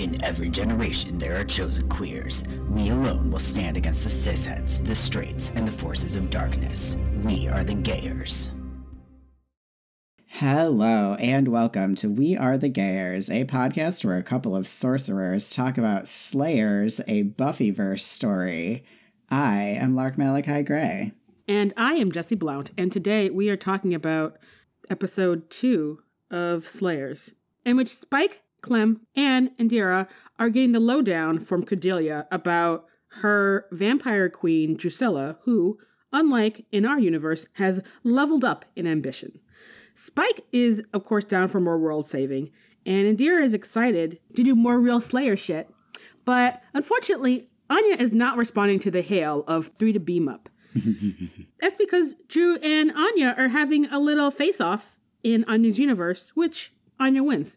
In every generation, there are chosen queers. We alone will stand against the cisheads, the straights, and the forces of darkness. We are the Gayers. Hello, and welcome to We Are the Gayers, a podcast where a couple of sorcerers talk about Slayers, a Buffyverse story. I am Lark Malachi Gray. And I am Jesse Blount, and today we are talking about episode two of Slayers, in which Spike, Clem, Anne, and Indira are getting the lowdown from Cordelia about her vampire queen, Drusilla, who, unlike in our universe, has leveled up in ambition. Spike is, of course, down for more world saving, and Indira is excited to do more real Slayer shit. But unfortunately, Anya is not responding to the hail of three to beam up. That's because Drew and Anya are having a little face off in Anya's universe, which Anya wins.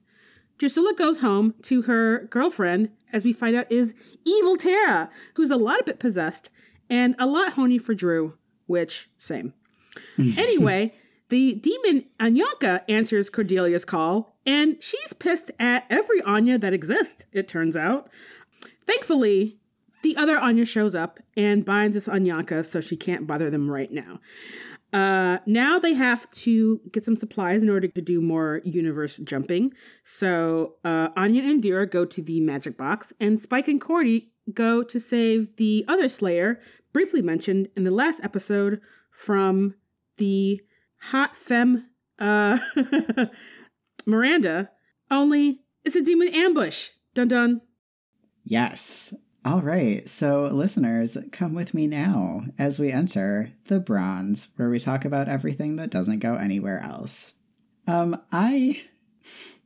Drusilla goes home to her girlfriend, as we find out is evil Tara, who's a lot a bit possessed and a lot horny for Drew, which, same. anyway, the demon Anyanka answers Cordelia's call, and she's pissed at every Anya that exists, it turns out. Thankfully, the other Anya shows up and binds this Anyanka so she can't bother them right now. Uh, now they have to get some supplies in order to do more universe jumping. So uh, Anya and Dira go to the magic box, and Spike and Cordy go to save the other Slayer, briefly mentioned in the last episode, from the hot femme uh, Miranda. Only it's a demon ambush. Dun dun. Yes. All right. So, listeners, come with me now as we enter the bronze, where we talk about everything that doesn't go anywhere else. Um, I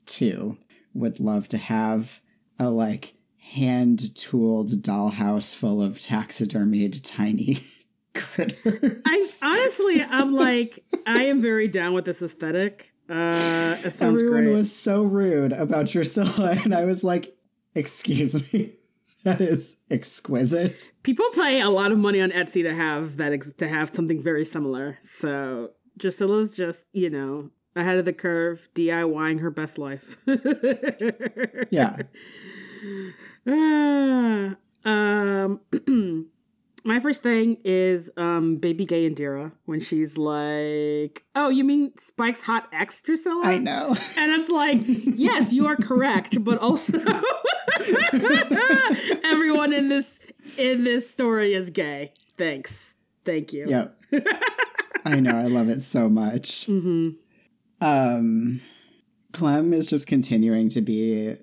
too would love to have a like hand tooled dollhouse full of taxidermied tiny critters. I honestly, I'm like, I am very down with this aesthetic. Uh, it sounds Everyone great. was so rude about Drusilla, and I was like, "Excuse me, that is exquisite." People pay a lot of money on Etsy to have that ex- to have something very similar. So Drusilla's just you know ahead of the curve, DIYing her best life. Yeah. Ah, um, my first thing is um, baby gay Indira when she's like, "Oh, you mean Spike's hot ex Drusilla?" I know. And it's like, yes, you are correct, but also everyone in this in this story is gay. Thanks. Thank you. Yep. I know. I love it so much. hmm Um, Clem is just continuing to be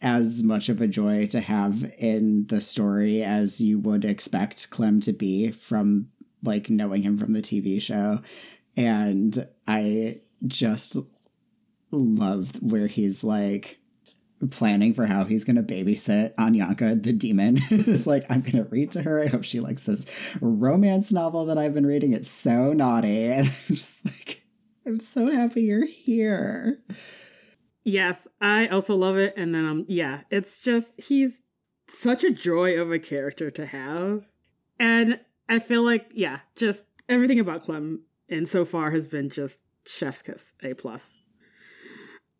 as much of a joy to have in the story as you would expect Clem to be from like knowing him from the TV show. And I just love where he's like planning for how he's going to babysit Anyanka the demon. it's like, I'm going to read to her. I hope she likes this romance novel that I've been reading. It's so naughty. And I'm just like, I'm so happy you're here. Yes, I also love it. And then um yeah, it's just he's such a joy of a character to have. And I feel like, yeah, just everything about Clem and so far has been just chef's kiss, A plus.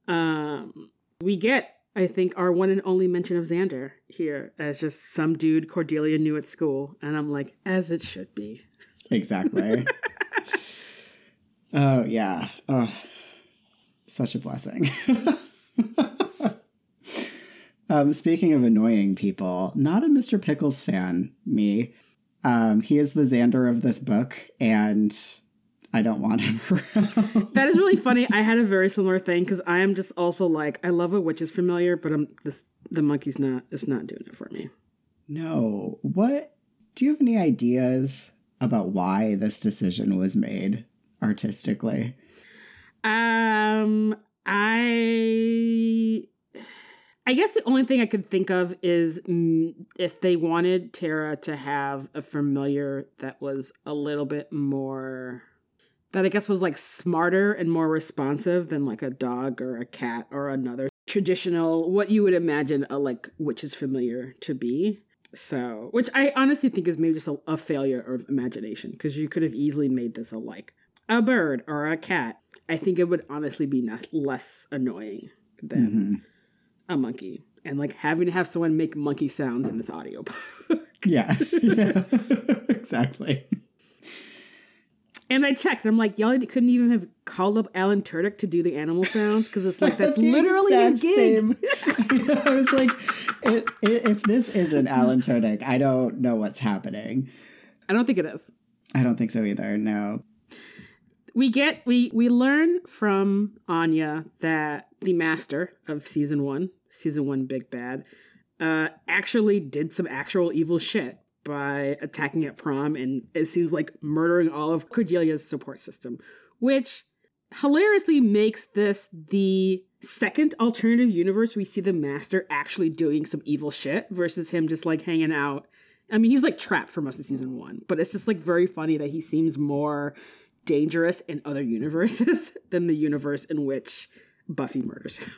Um we get, I think, our one and only mention of Xander here as just some dude Cordelia knew at school. And I'm like, as it should be. Exactly. oh, yeah. Oh, such a blessing. um, speaking of annoying people, not a Mr. Pickles fan, me. Um, he is the Xander of this book, and I don't want him around. That is really funny. I had a very similar thing because I am just also like I love a witch is familiar, but I'm this the monkey's not it's not doing it for me. no. What? Do you have any ideas about why this decision was made artistically? Um, I I guess the only thing I could think of is mm, if they wanted Tara to have a familiar that was a little bit more that I guess was like smarter and more responsive than like a dog or a cat or another traditional what you would imagine a like witch's familiar to be. So, which I honestly think is maybe just a, a failure of imagination because you could have easily made this a like a bird or a cat. I think it would honestly be not, less annoying than Mhm. a monkey. and like having to have someone make monkey sounds in this audiobook. Yeah. yeah. exactly. And I checked. I'm like, y'all couldn't even have called up Alan Tudyk to do the animal sounds because it's like that's literally his gig. same- I was like, i- i- if this isn't Alan Tudyk, I don't know what's happening. I don't think it is. I don't think so either. No. We get we we learn from Anya that the master of season one, season one big bad, uh, actually did some actual evil shit by attacking at prom and it seems like murdering all of Cordelia's support system, which hilariously makes this the second alternative universe we see the master actually doing some evil shit versus him just like hanging out. I mean, he's like trapped for most of season one, but it's just like very funny that he seems more dangerous in other universes than the universe in which Buffy murders him.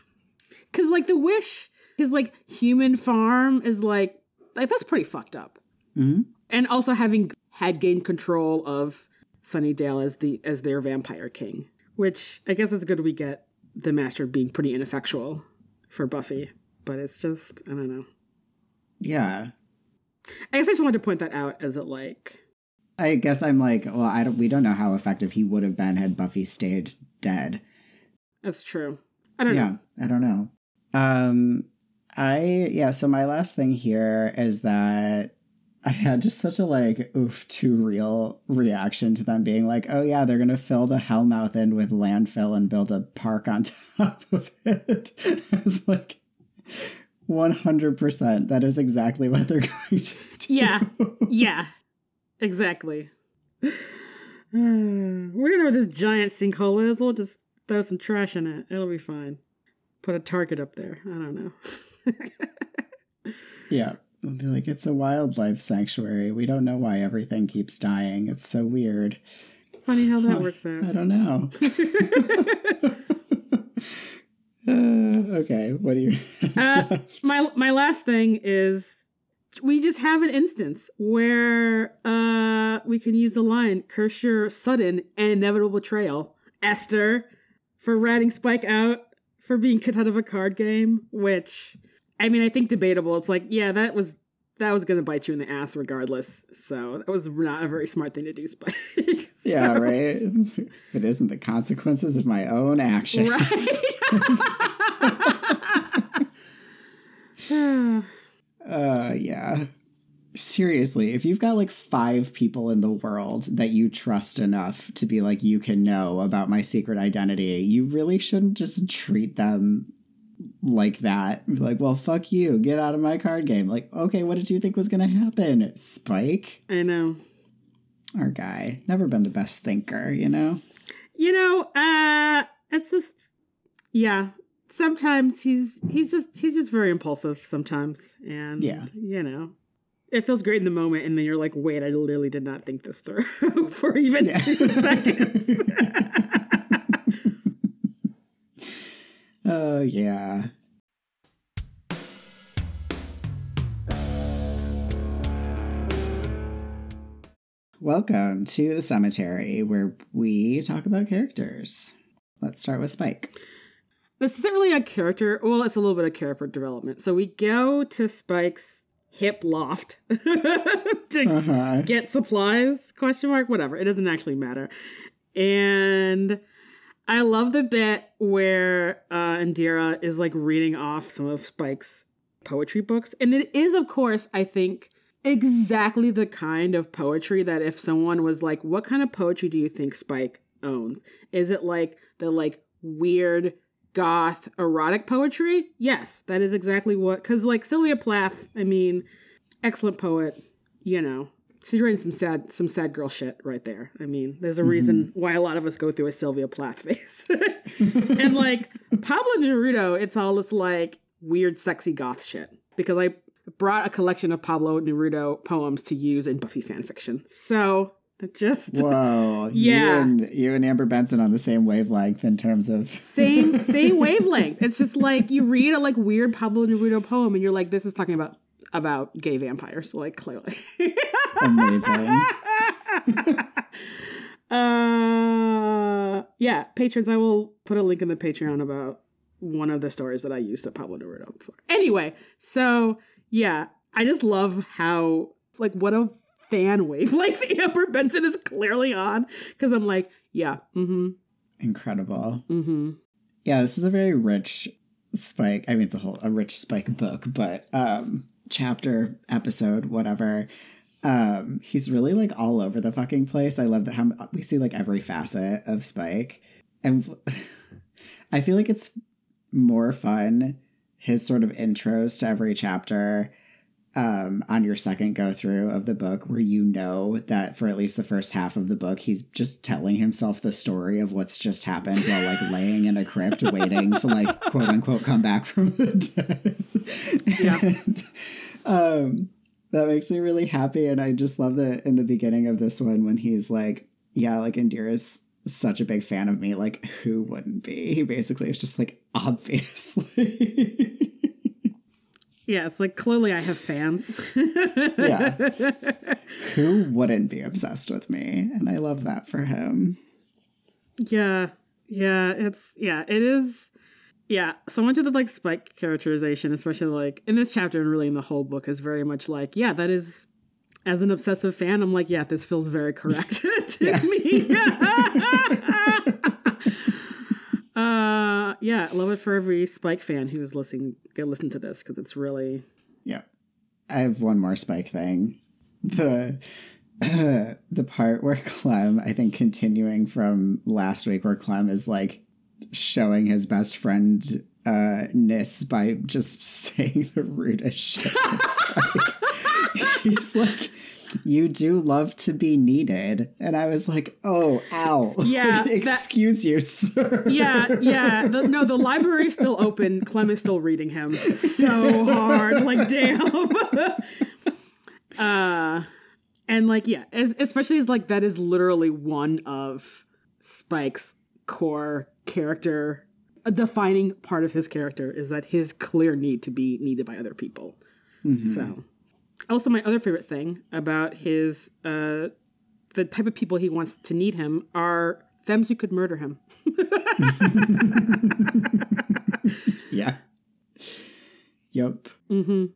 Cause like the wish, his like human farm is like like that's pretty fucked up. Mhm. And also having had gained control of Sunnydale as the as their vampire king, which I guess it's good we get the master being pretty ineffectual for Buffy, but it's just I don't know. Yeah. I guess I just wanted to point that out as it like I guess I'm like, well, I don't. We don't know how effective he would have been had Buffy stayed dead. that's true. I don't yeah, know. I don't know. Um, I yeah. So my last thing here is that I had just such a like oof too real reaction to them being like, oh yeah, they're gonna fill the Hellmouth in with landfill and build a park on top of it. I was like. 100% that is exactly what they're going to do. Yeah. Yeah, exactly. we don't know where this giant sinkhole is. We'll just throw some trash in it. It'll be fine. Put a target up there. I don't know. Yeah. We'll be like, it's a wildlife sanctuary. We don't know why everything keeps dying. It's so weird. Funny how that works out. I don't know. uh, okay, what do you Uh, my my last thing is we just have an instance where uh we can use the line curse your sudden and inevitable betrayal esther for ratting spike out for being kicked out of a card game which i mean i think debatable it's like yeah that was that was gonna bite you in the ass regardless so that was not a very smart thing to do spike Yeah, right. If it isn't the consequences of my own actions. right Uh yeah. Seriously, if you've got like five people in the world that you trust enough to be like, you can know about my secret identity, you really shouldn't just treat them like that. Like, well, fuck you. Get out of my card game. Like, okay, what did you think was going to happen? Spike? i know Our guy. Never been the best thinker, you know? you know uh it's just yeah sometimes he's he's just he's just very impulsive sometimes and Yeah. you know it feels great in the moment and then you're like wait i literally did not think this through for even Yeah. two seconds Oh, yeah. Welcome to the cemetery where we talk about characters. Let's start with Spike. this isn't really a character well it's a little bit of character development so we go to spike's hip loft to Uh-huh. get supplies question mark whatever it doesn't actually matter and i love the bit where uh indira is like reading off some of spike's poetry books and it is of course i think exactly the kind of poetry that if someone was like what kind of poetry do you think spike owns? Is it like the like weird goth erotic poetry? Yes that is exactly what because like sylvia plath i mean excellent poet you know she's writing some sad some sad girl shit right there i mean there's a mm-hmm. reason why a lot of us go through a sylvia plath phase and like pablo neruda it's all this like weird sexy goth shit because i brought a collection of pablo neruda poems to use in buffy fanfiction so just Whoa. Yeah. You and, you and Amber Benson on the same wavelength in terms of. same same wavelength. It's just like you read a like weird Pablo Neruda poem and you're like, this is talking about about gay vampires, like clearly. Amazing. uh yeah, patrons, I will put a link in the Patreon about one of the stories that I used at Pablo Neruda before. Anyway, so yeah, I just love how like what a fan wave like the Amber Benson is clearly on because I'm like, yeah, mm-hmm, Incredible. mm-hmm, Yeah, this is a very rich Spike. I mean, it's a whole a rich Spike book, but um, chapter, episode, whatever. Um, he's really like all over the fucking place. I love that how we see like every facet of Spike, and I feel like it's more fun his sort of intros to every chapter um, on your second go through of the book, where you know that for at least the first half of the book, he's just telling himself the story of what's just happened while like laying in a crypt, waiting to like quote unquote come back from the dead. Yeah. And, um, that makes me really happy, and I just love that in the beginning of this one when he's like, "Yeah, like Indira's such a big fan of me. Like, who wouldn't be?" He basically is just like, obviously. yeah. It's like clearly I have fans. Yeah. who wouldn't be obsessed with me? And I love that for him. Yeah, yeah, it's yeah, it is. Yeah, so much of the like Spike characterization, especially like in this chapter and really in the whole book, is very much like, yeah, that is. As an obsessive fan, I'm like, yeah, this feels very correct to me. uh, yeah, love it for every Spike fan who's listening. Go listen to this because it's really Yeah. I have one more spike thing. The the part where Clem, I think continuing from last week where Clem is like showing his best friend uh Nis by just saying the rudest shit Spike. He's like you do love to be needed. And I was like, oh, ow. Yeah, that- Excuse you, sir. yeah, yeah. The, no, the library's still open. Clem is still reading him so hard. Like, damn. uh, and like, yeah, as, especially as like that is literally one of Spike's core character. A defining part of his character is that his clear need to be needed by other people. Mhm. So, also my other favorite thing about his uh, the type of people he wants to need him are femmes who could murder him. Yeah. Yep. hmm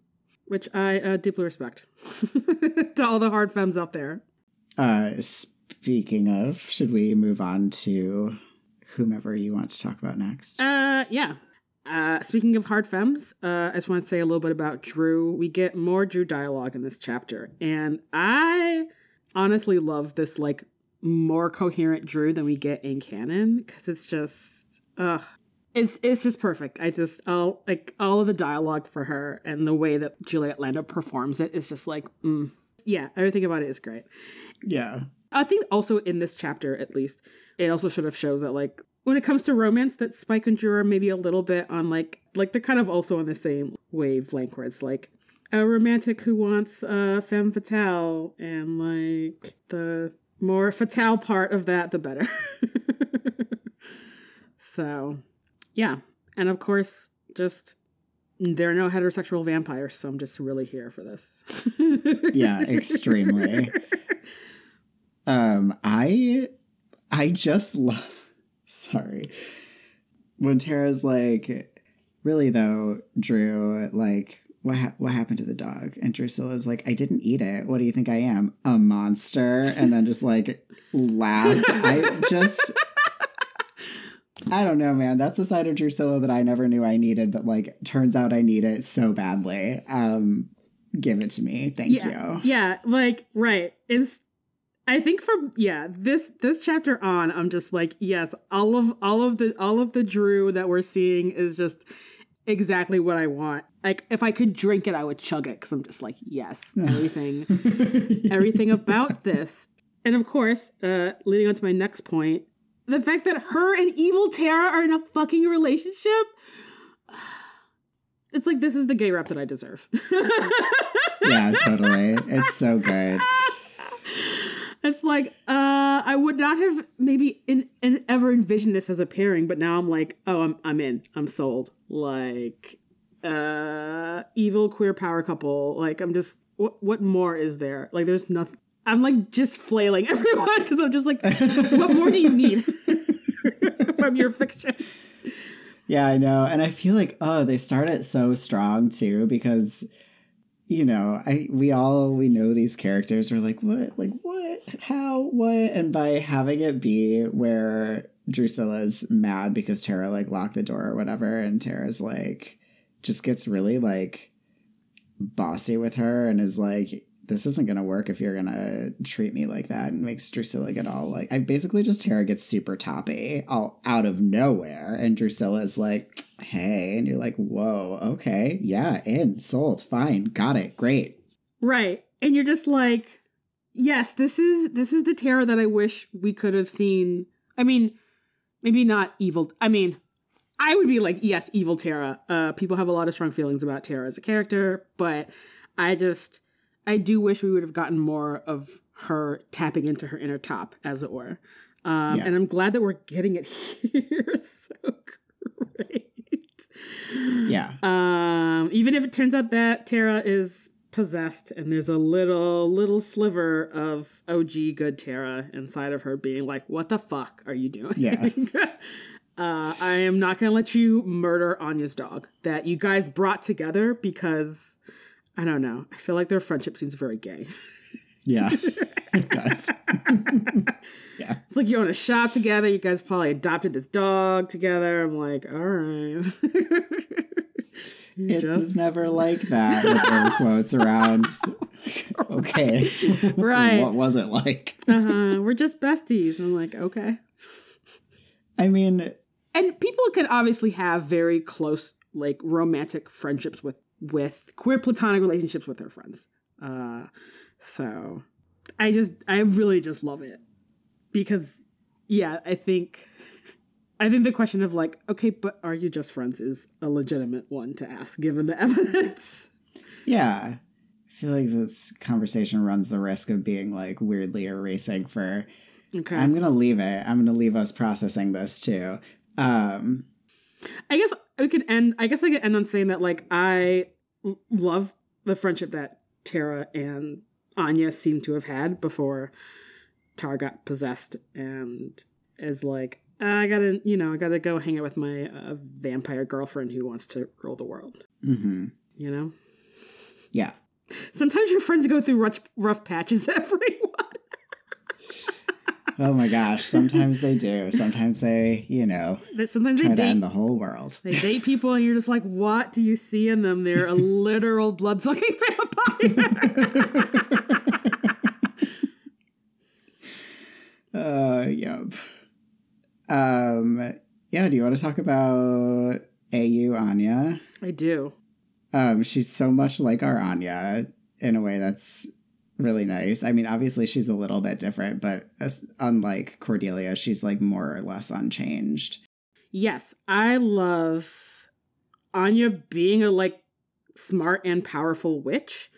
Which I uh, deeply respect. to all the hard femmes out there. Uh, speaking of, should we move on to whomever you want to talk about next? Uh, yeah. Uh, speaking of hard femmes, uh, I just want to say a little bit about Drew. We get more Drew dialogue in this chapter, and I honestly love this like more coherent Drew than we get in canon because it's just, uh, it's it's just perfect. I just all like all of the dialogue for her and the way that Juliet Landau performs it is just like, mm. yeah, everything about it is great. yeah. I think also in this chapter, at least, it also sort of shows that like when it comes to romance, that Spike and Drew are maybe a little bit on like like they're kind of also on the same wavelength where it's like a romantic who wants a femme fatale, and like the more fatale part of that, the better. so, yeah, and of course, just there are no heterosexual vampires, so I'm just really here for this. Yeah, extremely. Um, I, I just love. Sorry, when Tara's like, really though, Drew, like, what ha- what happened to the dog? And Drusilla's like, I didn't eat it. What do you think I am, a monster? And then just like laughs. I just. I don't know, man. That's a side of Drusilla that I never knew I needed, but like turns out I need it so badly. Um, give it to me. Thank yeah, you. Yeah, like right. Is I think from yeah, this this chapter on, I'm just like, yes, all of all of the all of the Drew that we're seeing is just exactly what I want. Like if I could drink it, I would chug it because I'm just like, yes, everything everything about this. And of course, uh leading on to my next point, the fact that her and evil Tara are in a fucking relationship. It's like this is the gay rep that I deserve. yeah, totally. It's so good. It's like uh I would not have maybe in, in ever envisioned this as a pairing, but now I'm like, oh, I'm I'm in. I'm sold. Like uh evil queer power couple. Like I'm just what what more is there? Like there's nothing. I'm like just flailing everyone because I'm just like, what more do you need from your fiction? Yeah, I know. And I feel like, oh, they start it so strong too, because you know, I we all we know these characters. We're like, what? Like what? How? What? And by having it be where Drusilla's mad because Tara like locked the door or whatever, and Tara's like just gets really like bossy with her and is like, this isn't gonna work if you're gonna treat me like that and makes Drusilla get all like I basically just Tara gets super toppy all out of nowhere and Drusilla is like hey and you're like whoa okay yeah in sold fine got it great Right. And you're just like, yes, this is this is the Tara that I wish we could have seen. I mean, maybe not evil. I mean, I would be like, yes, evil Tara. Uh people have a lot of strong feelings about Tara as a character, but I just I do wish we would have gotten more of her tapping into her inner top, as it were. Um, Yeah. And I'm glad that we're getting it here. so great. yeah Um, even if it turns out that Tara is possessed and there's a little little sliver of OG good Tara inside of her being like, "What the fuck are you doing?" Yeah. uh, I am not gonna let you murder Anya's dog that you guys brought together because I don't know. I feel like their friendship seems very gay. yeah it does yeah It's like you own a shop together. You guys probably adopted this dog together. I'm like, all right. It just- was never like that with air quotes around okay Right. what was it like uh-huh, we're just besties. And I'm like, okay. I mean And people can obviously have very close, like romantic friendships with with queer platonic relationships with their friends. Uh, so I just, I really just love it because, yeah, I think, I think the question of like, okay, but are you just friends is a legitimate one to ask given the evidence. Yeah. I feel like this conversation runs the risk of being like weirdly erasing for Okay. I'm gonna leave it. I'm gonna leave us processing this too. Um I guess we could end. I guess I could end on saying that like I l- love the friendship that Tara and Anya seem to have had before Tara got possessed and is like I gotta you know I gotta go hang out with my uh, vampire girlfriend who wants to rule the world. mhm. You know. Yeah. Sometimes your friends go through rough, rough patches. Everyone. Oh my gosh. Sometimes they do. Sometimes they, you know, That sometimes they date end the whole world. They date people, and you're just like, what do you see in them? They're a literal blood sucking vampire. Uh yep. Um yeah, do you want to talk about AU Anya? I do. Um, she's so much like our Anya in a way that's really nice. I mean, obviously she's a little bit different, but unlike Cordelia, she's like more or less unchanged. Yes, I love Anya being a like smart and powerful witch.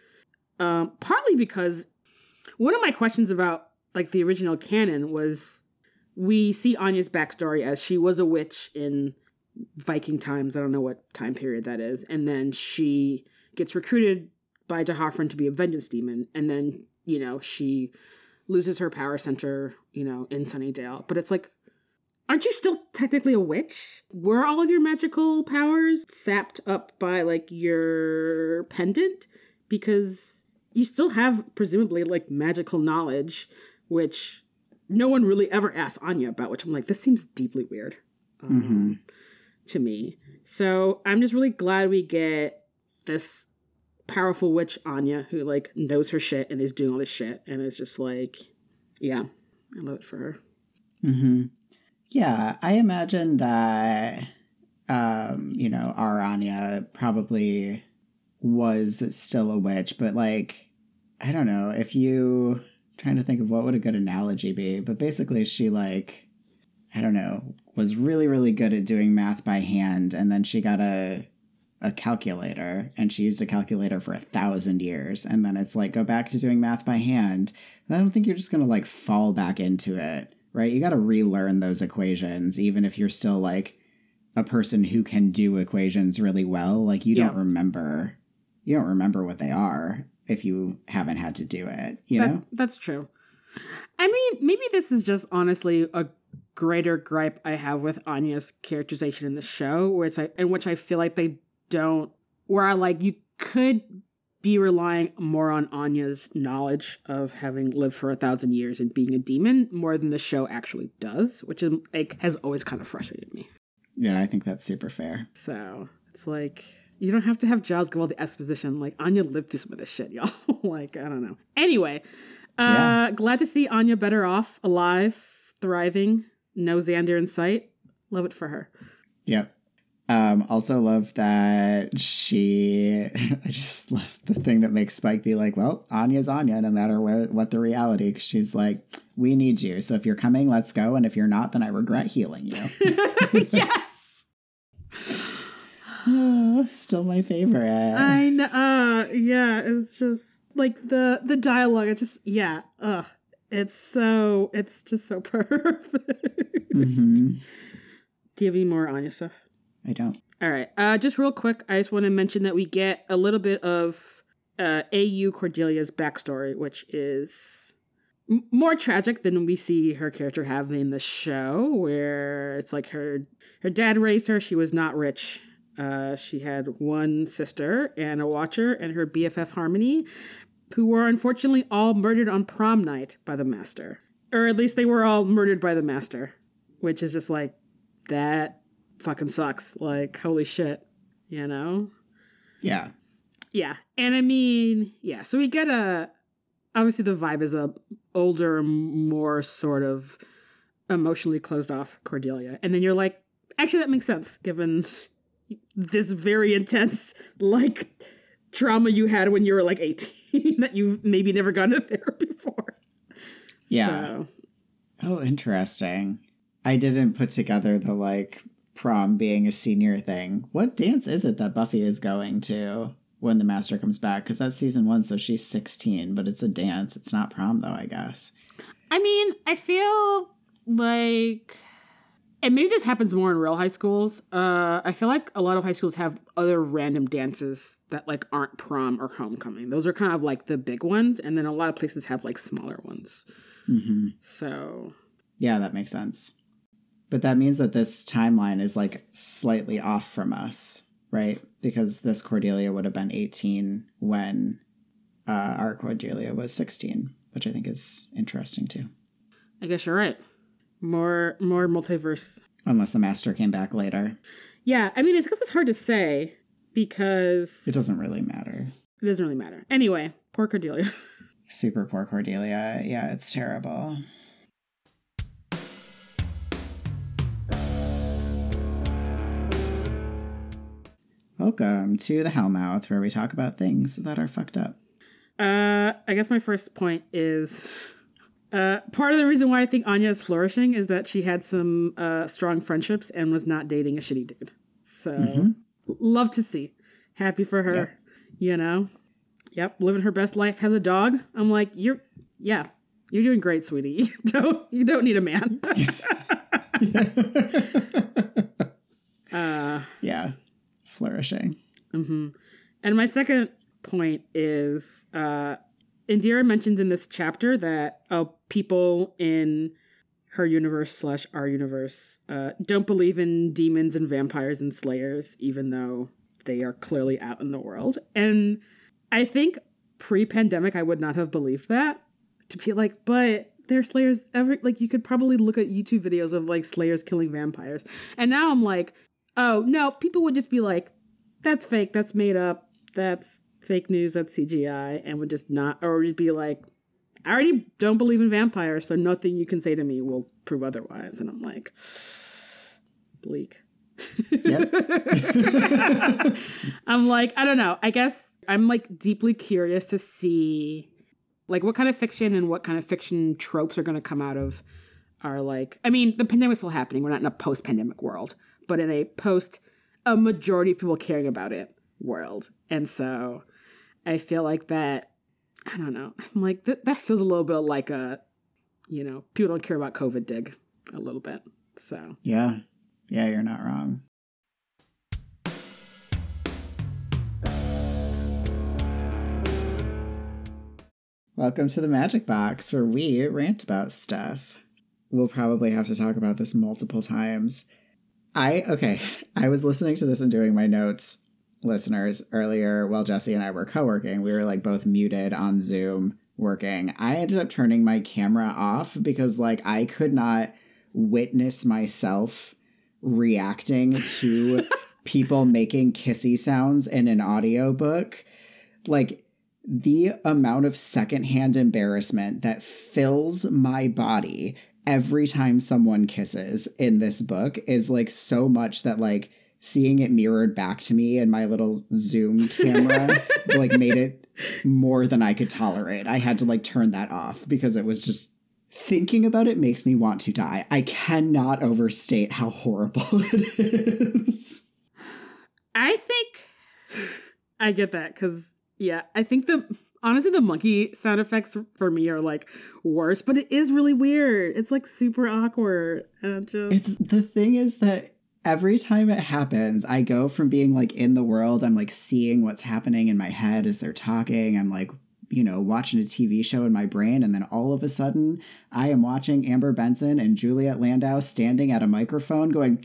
Um, partly because one of my questions about like the original canon was we see Anya's backstory as she was a witch in Viking times. I don't know what time period that is, and then she gets recruited by D'Hoffryn to be a vengeance demon, and then you know she loses her power center, you know, in Sunnydale. But it's like aren't you still technically a witch? Were all of your magical powers sapped up by like your pendant? Because you still have presumably like magical knowledge, which no one really ever asked Anya about, which I'm like, this seems deeply weird um, to me. So I'm just really glad we get this powerful witch Anya who like knows her shit and is doing all this shit and is just like, yeah, I love it for her. Mm-hmm. Yeah, I imagine that, um, you know, our Anya probably was still a witch, but like, I don't know if you trying to think of what would a good analogy be, but basically she like, I don't know, was really really good at doing math by hand, and then she got a a calculator and she used a calculator for a thousand years and then it's like go back to doing math by hand i don't think you're just gonna like fall back into it right you gotta relearn those equations even if you're still like a person who can do equations really well like you Yeah. don't remember you don't remember what they are if you haven't had to do it you That's, know that's true. I mean, maybe this is just honestly a greater gripe I have with Anya's characterization in the show, where it's like, in which I feel like they don't, where I like, you could be relying more on Anya's knowledge of having lived for a thousand years and being a demon more than the show actually does, which is like has always kind of frustrated me. Yeah, I think that's super fair. So it's like you don't have to have Giles give all the exposition. Like Anya lived through some of this shit, y'all. like I don't know. Anyway, uh, yeah. glad to see Anya better off, alive, thriving, no Xander in sight. Love it for her. Yep. Um, also love that she. I just love the thing that makes Spike be like, "Well, Anya's Anya, no matter where, what the reality." Cause she's like, "We need you. So if you're coming, let's go. And if you're not, then I regret healing you." yes. oh, still my favorite. I know. Uh, yeah, it's just like the the dialogue. It's just yeah. Ugh, it's so it's just so perfect. Mm-hmm. Do you have any more Anya stuff? I don't. All right. Uh, just real quick, I just want to mention that we get a little bit of uh, AU Cordelia's backstory, which is more tragic than we see her character having in the show, where it's like her her dad raised her. She was not rich. Uh, she had one sister and a watcher and her BFF Harmony, who were unfortunately all murdered on prom night by the master, or at least they were all murdered by the master, which is just like that fucking sucks. Like, holy shit, you know? Yeah. Yeah. And I mean, yeah, so we get a obviously the vibe is a older, more sort of emotionally closed off Cordelia. And then you're like, actually that makes sense given this very intense like trauma you had when you were like 18 that you've maybe never gone to therapy for. Yeah. So. Oh, interesting. I didn't put together the like prom being a senior thing. What dance is it that Buffy is going to when the master comes back? Because that's season one, so she's 16, but it's a dance. It's not prom, though, I guess. I mean, I feel like. And maybe this happens more in real high schools. Uh, I feel like a lot of high schools have other random dances that like aren't prom or homecoming. Those are kind of like the big ones, and then a lot of places have like smaller ones. Mm-hmm. So, yeah, that makes sense. But that means that this timeline is like slightly off from us, right? Because this Cordelia would have been 18 when uh, our Cordelia was 16, which I think is interesting too. I guess you're right. More more multiverse. Unless the master came back later. Yeah, I mean, it's because it's hard to say because it doesn't really matter. It doesn't really matter. Anyway, poor Cordelia. Super poor Cordelia. Yeah, it's terrible. Welcome to the Hellmouth, where we talk about things that are fucked up. Uh, I guess my first point is uh, part of the reason why I think Anya is flourishing is that she had some uh, strong friendships and was not dating a shitty dude. So, mm-hmm. love to see. Happy for her. Yep. You know? Yep, living her best life. Has a dog. I'm like, you're, yeah, you're doing great, sweetie. You don't, you don't need a man. uh, yeah flourishing. Mm-hmm. And my second point is uh, Indira mentions in this chapter that uh, people in her universe slash our universe uh, don't believe in demons and vampires and slayers, even though they are clearly out in the world. And I think pre-pandemic, I would not have believed that to be like, but there's slayers every like you could probably look at YouTube videos of like slayers killing vampires. And now I'm like, oh no, people would just be like, that's fake, that's made up, that's fake news, that's CGI, and would just not, or would be like, I already don't believe in vampires, so nothing you can say to me will prove otherwise. And I'm like, bleak. Yep. I'm like, I don't know. I guess I'm like deeply curious to see like what kind of fiction and what kind of fiction tropes are going to come out of our like I mean, the pandemic's still happening. We're not in a post-pandemic world but in a post a majority of people caring about it world. And so I feel like that I don't know. I'm like that that feels a little bit like a you know, people don't care about COVID dig a little bit. So Yeah. Yeah, you're not wrong. Welcome to the Magic Box, where we rant about stuff. we'll probably have to talk about this multiple times. I okay, I was listening to this and doing my notes, listeners, earlier while Jesse and I were co-working. We were like both muted on Zoom working. I ended up turning my camera off because like I could not witness myself reacting to people making kissy sounds in an audiobook. Like the amount of secondhand embarrassment that fills my body every time someone kisses in this book is like so much that like seeing it mirrored back to me in my little zoom camera like made it more than I could tolerate. I had to like turn that off because it was just thinking about it makes me want to die. I cannot overstate how horrible it is. I think I get that because yeah, I think the honestly the monkey sound effects for me are like worse, but it is really weird. It's like super awkward. And just It's the thing is that every time it happens, I go from being like in the world, I'm like seeing what's happening in my head as they're talking. I'm like, you know, watching a TV show in my brain, and then all of a sudden, I am watching Amber Benson and Juliet Landau standing at a microphone going,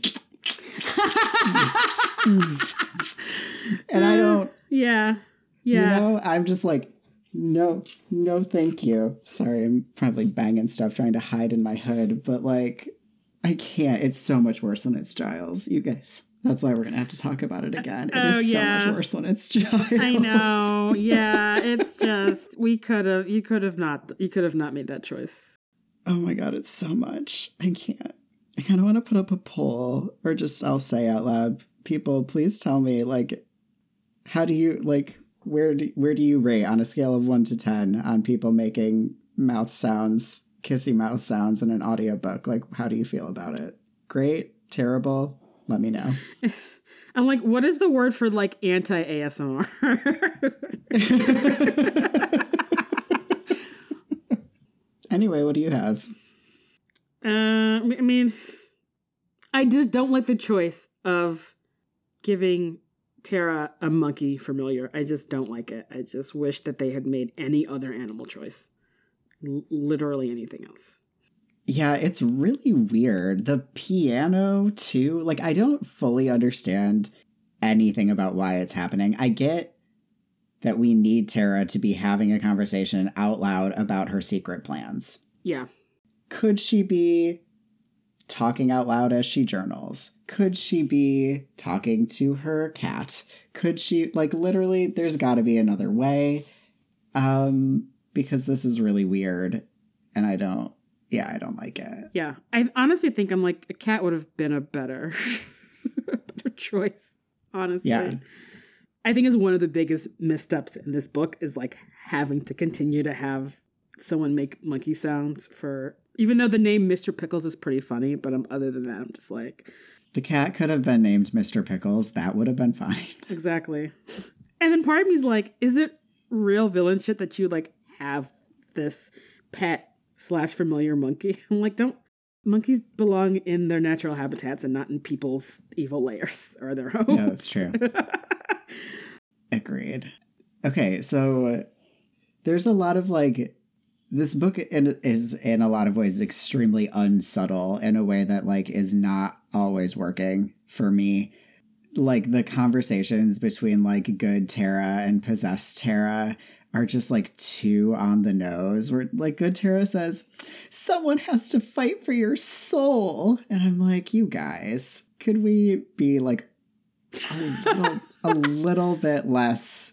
and I don't, yeah, yeah. you know, I'm just like, no, no, thank you. Sorry, I'm probably banging stuff trying to hide in my hood, but like, I can't. It's so much worse when it's Giles, you guys. That's why we're gonna have to talk about it again. It is Oh, so yeah. much worse when it's Giles. I know. Yeah, it's just we could have you could have not you could have not made that choice. Oh my god, it's so much. I can't. I kind of want to put up a poll, or just I'll say out loud, people, please tell me, like, how do you like where do where do you rate on a scale of one to ten on people making mouth sounds, kissy mouth sounds in an audiobook? Like, how do you feel about it? Great, terrible. Let me know. I'm like, what is the word for like anti ASMR? anyway, what do you have? uh, I mean, I just don't like the choice of giving Tara a monkey familiar. I just don't like it. I just wish that they had made any other animal choice. L- literally anything else. Yeah, it's really weird. The piano, too. Like, I don't fully understand anything about why it's happening. I get that we need Tara to be having a conversation out loud about her secret plans. Yeah. Could she be talking out loud as she journals? Could she be talking to her cat? Could she, like, literally, there's got to be another way. Um, because this is really weird. And I don't, yeah, I don't like it. Yeah. I honestly think I'm like, a cat would have been a better, better choice, honestly. Yeah. I think is one of the biggest missteps in this book is like having to continue to have someone make monkey sounds for even though the name Mr. Pickles is pretty funny, but I'm, other than that, I'm just like, The cat could have been named Mr. Pickles. That would have been fine. exactly. And then part of me's like, is it real villain shit that you like have this pet slash familiar monkey? I'm like, don't monkeys belong in their natural habitats and not in people's evil layers or their homes? Yeah, that's true. Agreed. Okay, so there's a lot of like this book in, is in a lot of ways extremely unsubtle in a way that like is not always working for me. Like the conversations between like good Tara and possessed Tara are just like too on the nose. Where like good Tara says, "Someone has to fight for your soul," and I'm like, "You guys, could we be like a little, a little bit less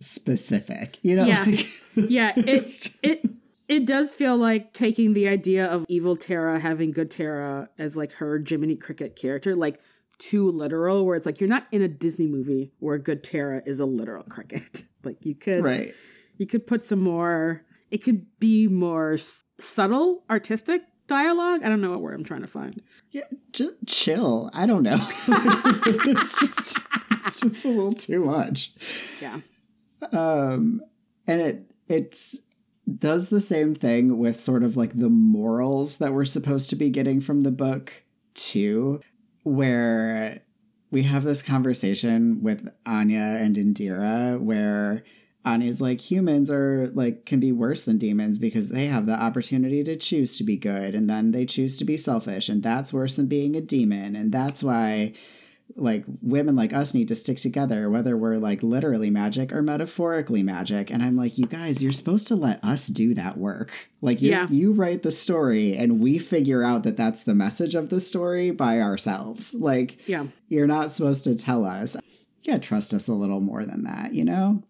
specific?" You know? Yeah. like- yeah, It's it it it does feel like taking the idea of evil Tara having good Tara as like her Jiminy Cricket character, like too literal, where it's like you're not in a Disney movie where good Tara is a literal cricket. like you could right. you could put some more it could be more s- subtle artistic dialogue i don't know what word i'm trying to find Yeah, just chill. I don't know. it's just it's just a little too much. yeah Um and it it's does the same thing with sort of like the morals that we're supposed to be getting from the book too, where we have this conversation with Anya and Indira where Anya's like humans are like can be worse than demons because they have the opportunity to choose to be good and then they choose to be selfish and that's worse than being a demon and that's why like women like us need to stick together whether we're like literally magic or metaphorically magic and i'm like you guys you're supposed to let us do that work like you Yeah. you write the story and we figure out that that's the message of the story by ourselves like Yeah. you're not supposed to tell us you gotta trust us a little more than that you know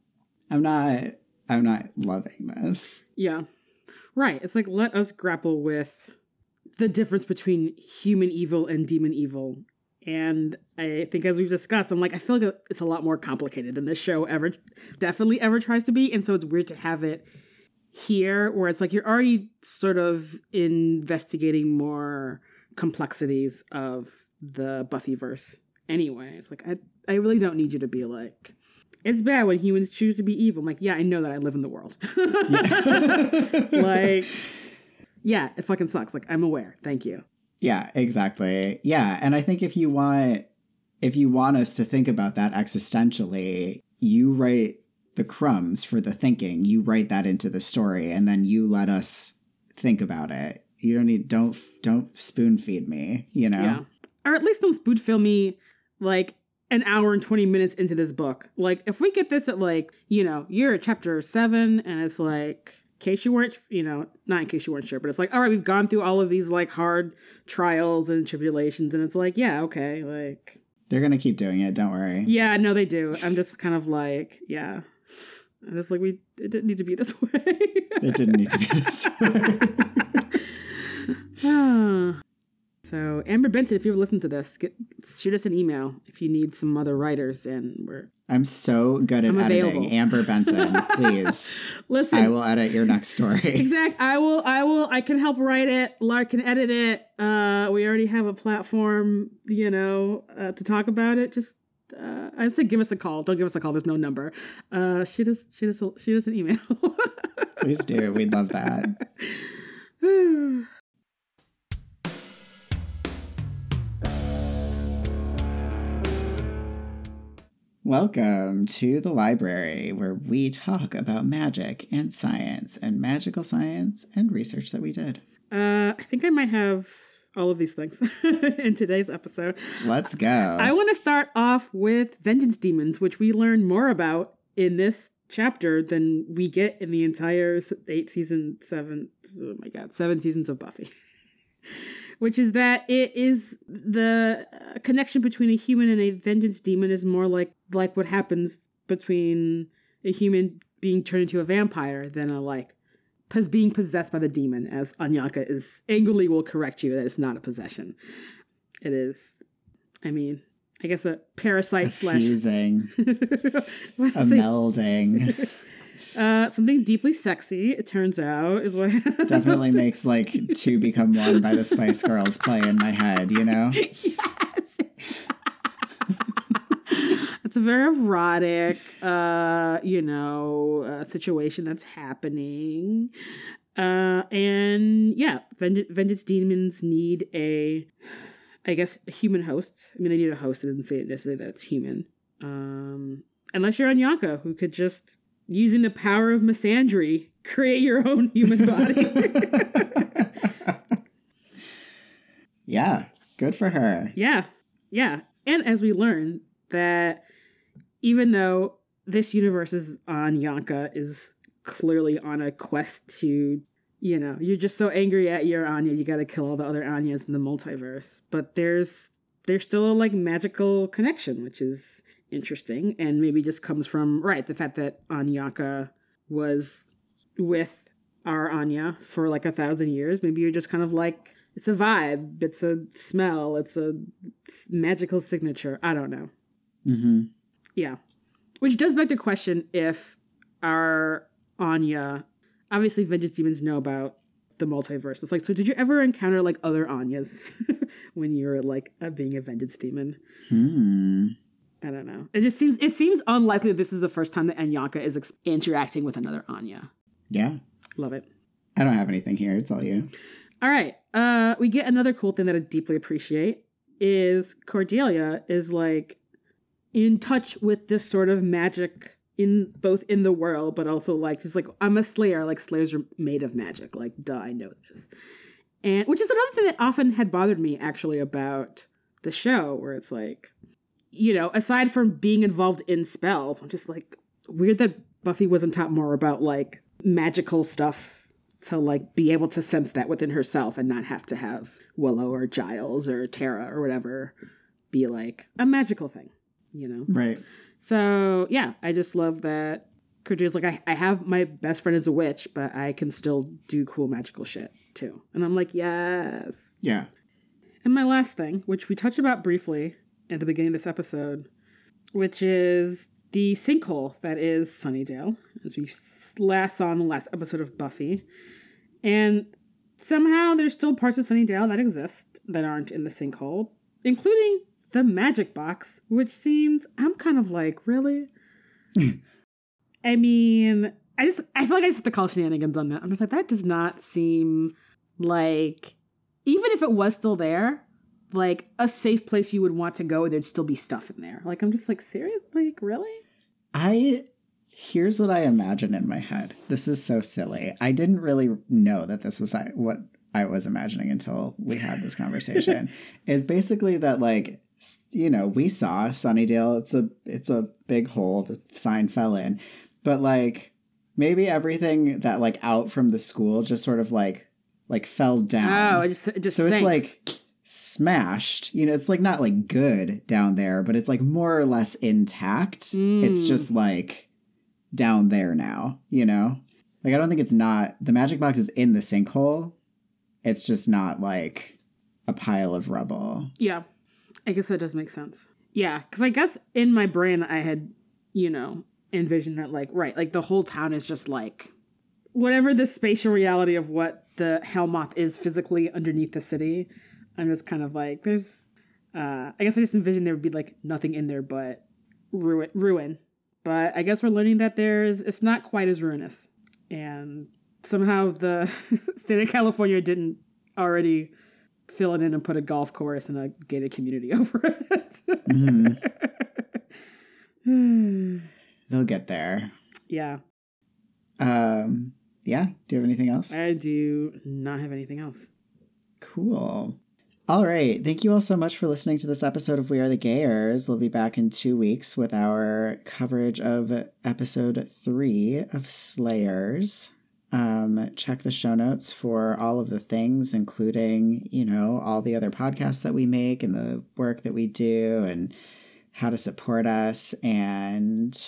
i'm not i'm not loving this Yeah. Right. It's like let us grapple with the difference between human evil and demon evil. And I think as we've discussed, I'm like, I feel like it's a lot more complicated than this show ever definitely ever tries to be. And so it's weird to have it here where it's like you're already sort of investigating more complexities of the Buffyverse anyway. It's like I I really don't need you to be like it's bad when humans choose to be evil. I'm like, yeah, I know that I live in the world. like, yeah, it fucking sucks. Like, I'm aware. Thank you. Yeah, exactly. Yeah, and I think if you want if you want us to think about that existentially, you write the crumbs for the thinking. You write that into the story and then you let us think about it. You don't need don't don't spoon feed me, you know. Yeah. Or at least don't spoon feed me like an hour and 20 minutes into this book. Like, if we get this at like, you know, you're at chapter seven and it's like, case you weren't, you know, not in case you weren't sure, but it's like, all right, we've gone through all of these like hard trials and tribulations. And it's like, yeah, okay. Like, They're going to keep doing it, don't worry. yeah, no, they do. I'm just kind of like, yeah. I'm just like, we, it didn't need to be this way. It didn't need to be this way. So Amber Benson, if you ever listen to this, get, shoot us an email if you need some other writers, and we're I'm so good at I'm editing. available. Amber Benson, please. listen. I will edit your next story. Exact. I will. I will. I can help write it. Lark can edit it. Uh, we already have a platform, you know, uh, to talk about it. Just, uh, I just say, give us a call. Don't give us a call. There's no number. Uh, shoot us. Shoot us. a- Shoot us an email. Please do. We'd love that. Welcome to the library where we talk about magic and science and magical science and research that we did. Uh, I think I might have all of these things in today's episode. Let's go. I want to start off with vengeance demons, which we learn more about in this chapter than we get in the entire eight season seven oh my god seven seasons of buffy which is that it is the uh, connection between a human and a vengeance demon is more like like what happens between a human being turned into a vampire than a like pos- being possessed by the demon as anyanka is angrily will correct you that it's not a possession. It is i mean i guess a parasite a slash fusing, a melding. Uh, something deeply sexy, it turns out, is what Definitely makes like two become one by the Spice Girls play in my head, you know? Yes. it's a very erotic, uh, you know, uh, situation that's happening. Uh, and yeah, vengeance, vengeance demons need a, I guess, a human host. I mean, they need a host. It doesn't say necessarily that it's human. Um, unless you're on Anyanka, who could just, using the power of misandry, create your own human body. yeah, good for her. Yeah, yeah. And as we learn that even though this universe is Anyanka is clearly on a quest to, you know, you're just so angry at your Anya, you gotta kill all the other Anyas in the multiverse. But there's there's still a like magical connection, which is interesting, and maybe just comes from right, the fact that Anyanka was with our Anya for like a thousand years. Maybe you're just kind of like it's a vibe, it's a smell, it's a magical signature. I don't know. hmm Yeah. Which does beg the question if our Anya, obviously Vengeance Demons know about the multiverse. It's like, so did you ever encounter like other Anyas when you were like uh, being a Vengeance Demon? Hmm. I don't know. It just seems it seems unlikely that this is the first time that Anyanka is ex- interacting with another Anya. Yeah. Love it. I don't have anything here It's all you. All right. Uh we get another cool thing that I deeply appreciate is Cordelia is like in touch with this sort of magic in both in the world, but also like just like I'm a slayer. Like slayers are made of magic. Like duh, I know this. And which is another thing that often had bothered me actually about the show, where it's like, you know, aside from being involved in spells, I'm just like weird that Buffy wasn't taught more about like magical stuff to like be able to sense that within herself and not have to have Willow or Giles or Tara or whatever be like a magical thing, you know? Right. So yeah, I just love that Cordelia's like, I, I have my best friend is a witch, but I can still do cool magical shit too. And I'm like, yes. Yeah. And my last thing, which we touched about briefly at the beginning of this episode, which is the sinkhole that is Sunnydale, as we last saw in the last episode of Buffy. And somehow there's still parts of Sunnydale that exist that aren't in the sinkhole, including the magic box, which seems I'm kind of like, really? I mean, I just I feel like I just have to call shenanigans on that. I'm just like, that does not seem like even if it was still there, like a safe place you would want to go, there'd still be stuff in there. Like I'm just like, seriously, like, really? I here's what I imagine in my head. This is so silly. I didn't really know that this was what I was imagining until we had this conversation. is basically that like you know we saw Sunnydale. It's a it's a big hole. The sign fell in, but like maybe everything that like out from the school just sort of like like fell down. Oh, just it just so sank. it's like smashed. You know, it's like not like good down there, but it's like more or less intact. It's Mm. just like down there now, you know? Like I don't think it's not the magic box is in the sinkhole. It's just not like a pile of rubble. Yeah, I guess that does make sense. Yeah, because I guess in my brain I had, you know, envisioned that like right, like the whole town is just like whatever the spatial reality of what the Hellmouth is physically underneath the city. I'm just kind of like there's. uh I guess I just envisioned there would be like nothing in there but ruin. Ruin. But I guess we're learning that there's it's not quite as ruinous, and somehow the state of California didn't already fill it in and put a golf course and a gated community over it. They'll get there. yeah, Um yeah, do you have anything else? I do not have anything else. Cool. All right. Thank you all so much for listening to this episode of We Are the Gayers. We'll be back in two weeks with our coverage of episode three of Slayers. Um, check the show notes for all of the things, including, you know, all the other podcasts that we make and the work that we do and how to support us. And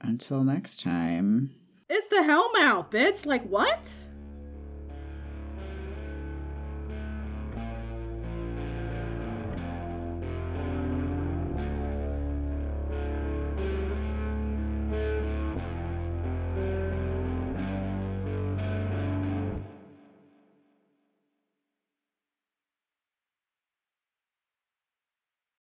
until next time. It's the Hellmouth, bitch. Like what?